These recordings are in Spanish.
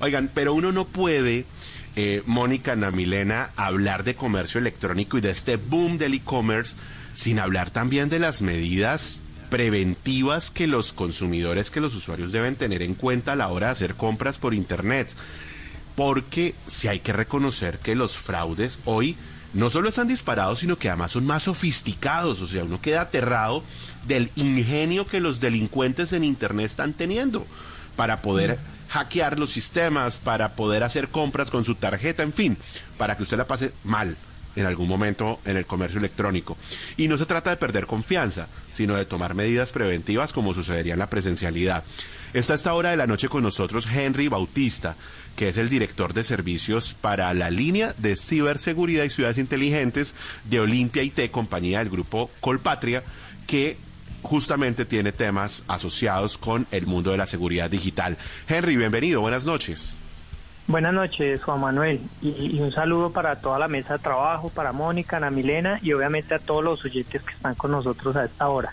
Oigan, pero uno no puede, eh, Mónica Ana Milena, hablar de comercio electrónico y de este boom del e-commerce sin hablar también de las medidas preventivas que los consumidores, que los usuarios deben tener en cuenta a la hora de hacer compras por Internet. Porque si hay que reconocer que los fraudes hoy no solo están disparados, sino que además son más sofisticados. O sea, uno queda aterrado del ingenio que los delincuentes en Internet están teniendo para poder hackear los sistemas, para poder hacer compras con su tarjeta, en fin, para que usted la pase mal en algún momento en el comercio electrónico. Y no se trata de perder confianza, sino de tomar medidas preventivas como sucedería en la presencialidad. Está a esta hora de la noche con nosotros Henry Bautista, que es el director de servicios para la línea de ciberseguridad y ciudades inteligentes de Olimpia IT, compañía del grupo Colpatria, que justamente tiene temas asociados con el mundo de la seguridad digital. Henry, bienvenido, buenas noches. Buenas noches, Juan Manuel, y, un saludo para toda la mesa de trabajo, para Mónica, Ana Milena y obviamente a todos los oyentes que están con nosotros a esta hora.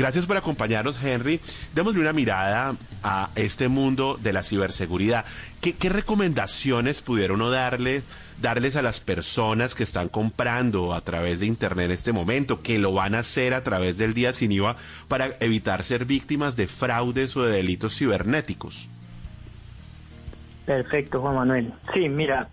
Gracias por acompañarnos, Henry. Démosle una mirada a este mundo de la ciberseguridad. ¿Qué, recomendaciones pudiera uno darle, darles a las personas que están comprando a través de Internet en este momento, que lo van a hacer a través del día sin IVA para evitar ser víctimas de fraudes o de delitos cibernéticos? Perfecto, Juan Manuel. Sí, mira,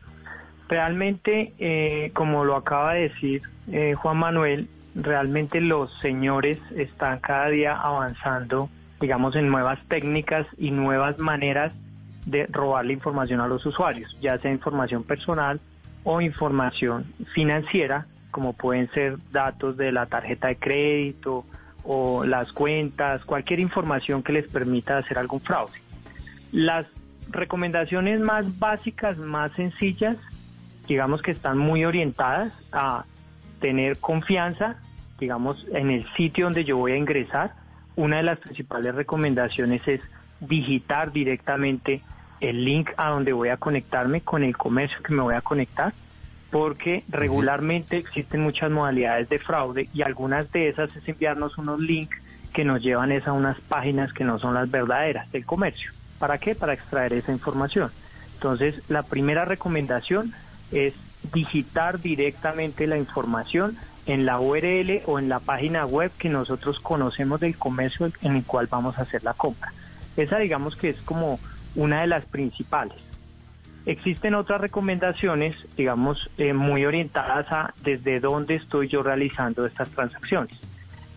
realmente, eh, como lo acaba de decir eh, Juan Manuel, realmente los señores están cada día avanzando, digamos, en nuevas técnicas y nuevas maneras de robar la información a los usuarios, ya sea información personal o información financiera, como pueden ser datos de la tarjeta de crédito o las cuentas, cualquier información que les permita hacer algún fraude. Las recomendaciones más básicas, más sencillas, digamos que están muy orientadas a tener confianza, digamos, en el sitio donde yo voy a ingresar. Una de las principales recomendaciones es digitar directamente el link a donde voy a conectarme con el comercio que me voy a conectar, porque regularmente existen muchas modalidades de fraude y algunas de esas es enviarnos unos links que nos llevan a unas páginas que no son las verdaderas del comercio. ¿Para qué? Para extraer esa información. Entonces, la primera recomendación es digitar directamente la información en la URL o en la página web que nosotros conocemos del comercio en el cual vamos a hacer la compra. Esa digamos que es como una de las principales. Existen otras recomendaciones, digamos, eh, muy orientadas a desde dónde estoy yo realizando estas transacciones.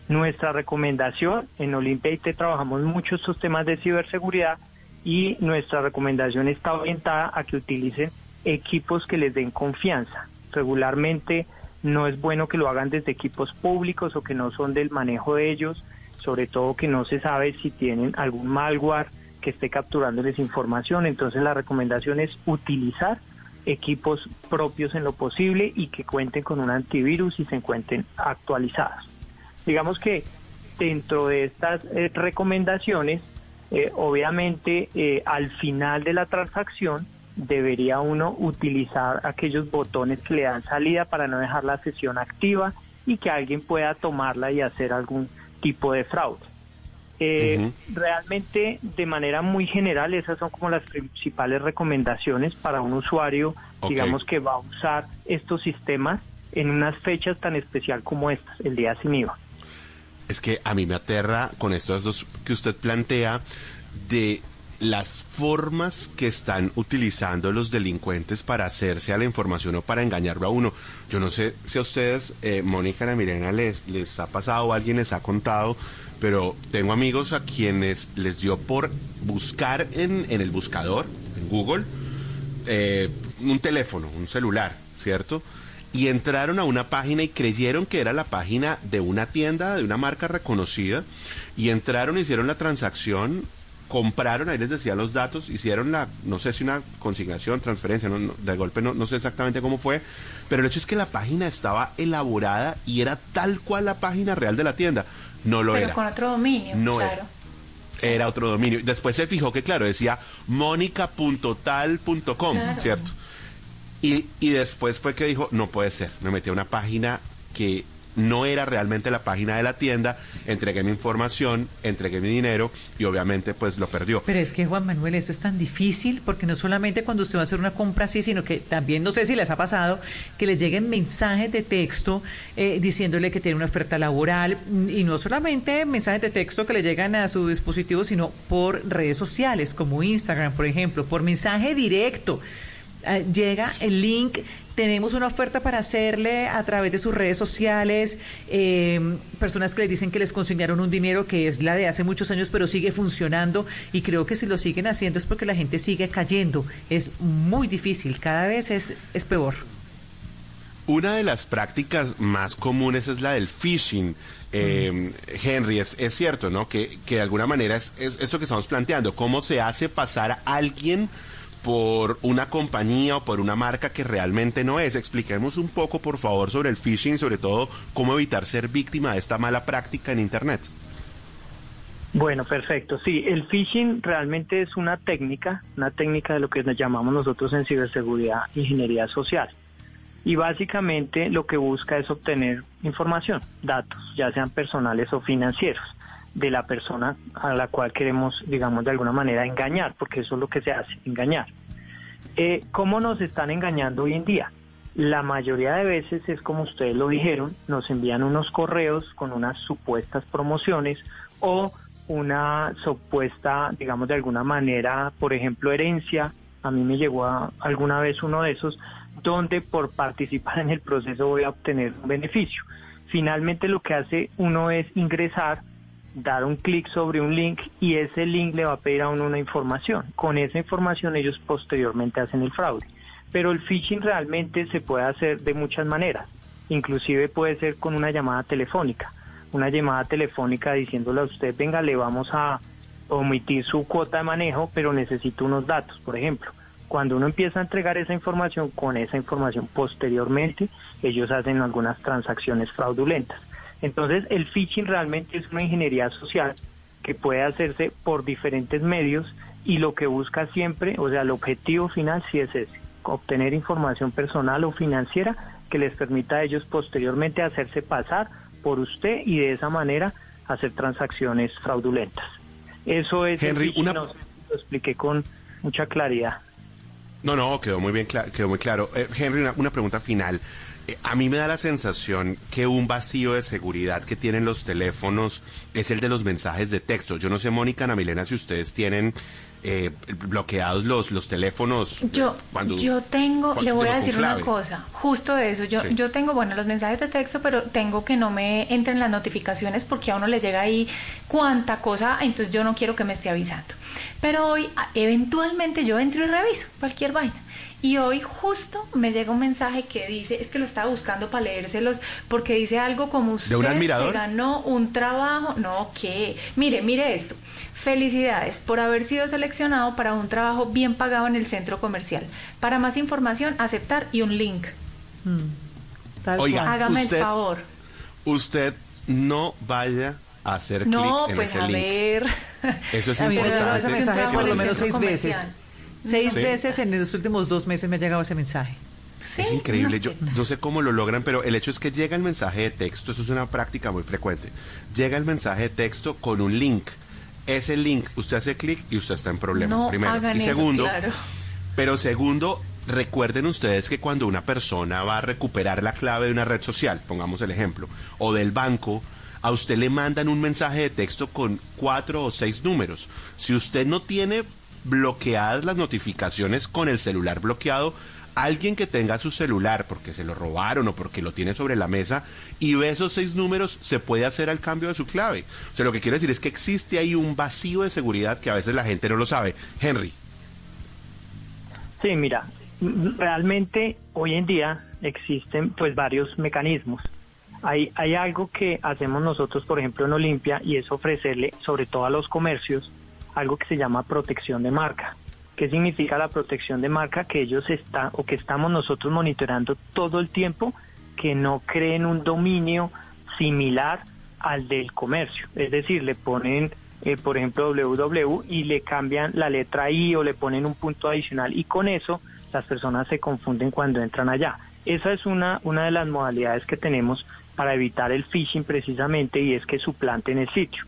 Nuestra recomendación en Olimpia IT trabajamos mucho estos temas de ciberseguridad y nuestra recomendación está orientada a que utilicen equipos que les den confianza. Regularmente no es bueno que lo hagan desde equipos públicos o que no son del manejo de ellos, sobre todo que no se sabe si tienen algún malware que esté capturándoles información. Entonces la recomendación es utilizar equipos propios en lo posible y que cuenten con un antivirus y se encuentren actualizados. Digamos que dentro de estas eh, recomendaciones, eh, obviamente eh, al final de la transacción debería uno utilizar aquellos botones que le dan salida para no dejar la sesión activa y que alguien pueda tomarla y hacer algún tipo de fraude. Eh, realmente, de manera muy general, esas son como las principales recomendaciones para un usuario, digamos, que va a usar estos sistemas en unas fechas tan especial como estas, el día sin IVA. Es que a mí me aterra con estos dos que usted plantea de las formas que están utilizando los delincuentes para hacerse a la información o para engañarlo a uno. Yo no sé si a ustedes, eh, Mónica y Mirena, les, les ha pasado o alguien les ha contado, pero tengo amigos a quienes les dio por buscar en, en el buscador, en Google, eh, un teléfono, un celular, ¿cierto? Y entraron a una página y creyeron que era la página de una tienda, de una marca reconocida, y entraron, hicieron la transacción compraron, ahí les decía los datos, hicieron la, no sé si una consignación, transferencia, no, de golpe no, no, sé exactamente cómo fue, pero el hecho es que la página estaba elaborada y era tal cual la página real de la tienda. No lo pero era. con otro dominio, no claro. Era. era otro dominio. Después se fijó que, claro, decía mónica.tal.com, claro. ¿cierto? Y, y después fue que dijo, no puede ser, me metí a una página que no era realmente la página de la tienda, entregué mi información, entregué mi dinero y obviamente pues lo perdió. Pero es que Juan Manuel, eso es tan difícil porque no solamente cuando usted va a hacer una compra así, sino que también no sé si les ha pasado que les lleguen mensajes de texto eh, diciéndole que tiene una oferta laboral y no solamente mensajes de texto que le llegan a su dispositivo, sino por redes sociales como Instagram, por ejemplo, por mensaje directo. Uh, llega el link, tenemos una oferta para hacerle a través de sus redes sociales, eh, personas que le dicen que les consignaron un dinero que es la de hace muchos años, pero sigue funcionando y creo que si lo siguen haciendo es porque la gente sigue cayendo. Es muy difícil, cada vez es, es peor. Una de las prácticas más comunes es la del phishing. Eh, Henry, es, es, cierto, ¿no? Que, que de alguna manera es, es esto que estamos planteando, cómo se hace pasar a alguien por una compañía o por una marca que realmente no es. Expliquemos un poco, por favor, sobre el phishing sobre todo cómo evitar ser víctima de esta mala práctica en Internet. Bueno, perfecto. Sí, el phishing realmente es una técnica, una técnica de lo que llamamos nosotros en ciberseguridad ingeniería social. Y básicamente lo que busca es obtener información, datos, ya sean personales o financieros de la persona a la cual queremos, digamos, de alguna manera engañar, porque eso es lo que se hace, engañar. Eh, ¿Cómo nos están engañando hoy en día? La mayoría de veces es como ustedes lo dijeron, nos envían unos correos con unas supuestas promociones o una supuesta, digamos, de alguna manera, por ejemplo, herencia. A mí me llegó a, alguna vez uno de esos, donde por participar en el proceso voy a obtener un beneficio. Finalmente lo que hace uno es ingresar dar un clic sobre un link y ese link le va a pedir a uno una información. Con esa información ellos posteriormente hacen el fraude. Pero el phishing realmente se puede hacer de muchas maneras. Inclusive puede ser con una llamada telefónica. Una llamada telefónica diciéndole a usted, venga, le vamos a omitir su cuota de manejo, pero necesito unos datos, por ejemplo. Cuando uno empieza a entregar esa información, con esa información posteriormente, ellos hacen algunas transacciones fraudulentas. Entonces, el phishing realmente es una ingeniería social que puede hacerse por diferentes medios y lo que busca siempre, o sea, el objetivo final sí es ese, obtener información personal o financiera que les permita a ellos posteriormente hacerse pasar por usted y de esa manera hacer transacciones fraudulentas. Eso es Henry, una... no, lo expliqué con mucha claridad. No, no, quedó muy bien, quedó muy claro. Eh, Henry, una, una pregunta final a mí me da la sensación que un vacío de seguridad que tienen los teléfonos es el de los mensajes de texto. Yo no sé, Mónica, Ana Milena, si ustedes tienen eh, bloqueados los, los teléfonos. Yo, cuando, yo tengo, le voy a decir una cosa, justo de eso. Yo, sí. yo tengo, bueno, los mensajes de texto, pero tengo que no me entren las notificaciones porque a uno le llega ahí cuánta cosa, entonces yo no quiero que me esté avisando. Pero hoy, eventualmente, yo entro y reviso cualquier vaina. Y hoy justo me llega un mensaje que dice, es que lo estaba buscando para leérselos, porque dice algo como usted ¿De un admirador? se ganó un trabajo. No, ¿qué? Mire, mire esto. Felicidades por haber sido seleccionado para un trabajo bien pagado en el centro comercial. Para más información, aceptar y un link. Mm. Oiga, hágame usted, el favor. Usted no vaya a hacer clic no, en pues ese a link. ver. Eso es a llegó ese importante. mensaje por lo menos seis veces. comercial. Seis Sí. veces en los últimos dos meses me ha llegado ese mensaje. Sí, Es increíble, no, yo no sé cómo lo logran, pero el hecho es que llega el mensaje de texto, eso es una práctica muy frecuente. Llega el mensaje de texto con un link. Ese link, usted hace clic y usted está en problemas, no primero. y eso, segundo, claro. pero segundo, recuerden ustedes que cuando una persona va a recuperar la clave de una red social, pongamos el ejemplo, o del banco, a usted le mandan un mensaje de texto con cuatro o seis números. Si usted no tiene bloqueadas las notificaciones con el celular bloqueado, alguien que tenga su celular porque se lo robaron o porque lo tiene sobre la mesa y ve esos seis números, se puede hacer al cambio de su clave. O sea, lo que quiero decir es que existe ahí un vacío de seguridad que a veces la gente no lo sabe. Henry. Sí, mira, realmente hoy en día existen pues varios mecanismos. Hay, hay algo que hacemos nosotros, por ejemplo, en Olimpia, y es ofrecerle, sobre todo a los comercios, algo que se llama protección de marca. ¿Qué significa la protección de marca? Que ellos están o que estamos nosotros monitoreando todo el tiempo que no creen un dominio similar al del comercio. Es decir, le ponen, eh, por ejemplo, www y le cambian la letra I o le ponen un punto adicional y con eso las personas se confunden cuando entran allá. Esa es una, una de las modalidades que tenemos para evitar el phishing precisamente y es que suplanten el sitio.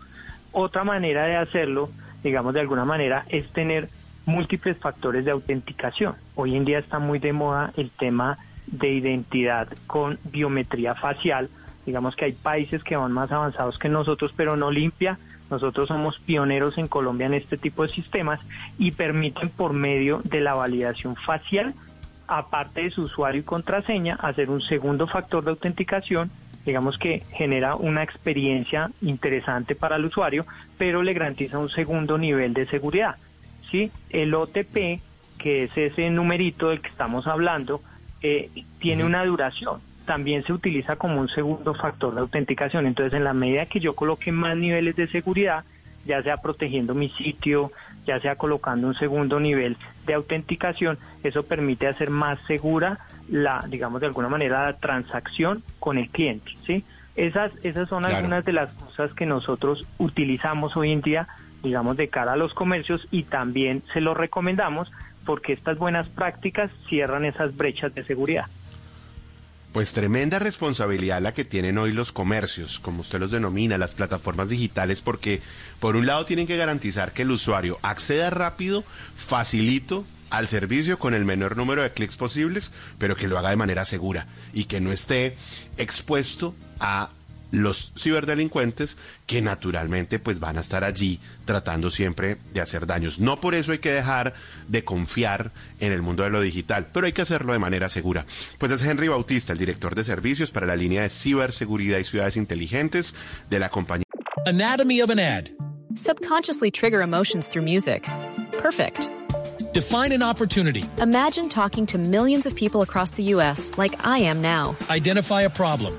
Otra manera de hacerlo, digamos de alguna manera, es tener múltiples factores de autenticación. Hoy en día está muy de moda el tema de identidad con biometría facial. Digamos que hay países que van más avanzados que nosotros, pero no limpia. Nosotros somos pioneros en Colombia en este tipo de sistemas y permiten por medio de la validación facial, aparte de su usuario y contraseña, hacer un segundo factor de autenticación digamos que genera una experiencia interesante para el usuario, pero le garantiza un segundo nivel de seguridad. ¿Sí? El OTP, que es ese numerito del que estamos hablando, eh, tiene una duración. También se utiliza como un segundo factor de autenticación. Entonces, en la medida que yo coloque más niveles de seguridad, ya sea protegiendo mi sitio, ya sea colocando un segundo nivel de autenticación, eso permite hacer más segura la, digamos de alguna manera, la transacción con el cliente, ¿sí? Esas, esas son algunas de las cosas que nosotros utilizamos hoy en día, digamos, de cara a los comercios y también se lo recomendamos porque estas buenas prácticas cierran esas brechas de seguridad. Pues tremenda responsabilidad la que tienen hoy los comercios, como usted los denomina, las plataformas digitales, porque por un lado tienen que garantizar que el usuario acceda rápido, facilito al servicio con el menor número de clics posibles, pero que lo haga de manera segura y que no esté expuesto a los ciberdelincuentes que naturalmente pues van a estar allí tratando siempre de hacer daños. No por eso hay que dejar de confiar en el mundo de lo digital, pero hay que hacerlo de manera segura. Pues es Henry Bautista, el director de servicios para la línea de ciberseguridad y ciudades inteligentes de la compañía. Anatomy of an ad. Subconsciously trigger emotions through music. Perfect. Define an opportunity. Imagine talking to millions of people across the U.S. like I am now. Identify a problem.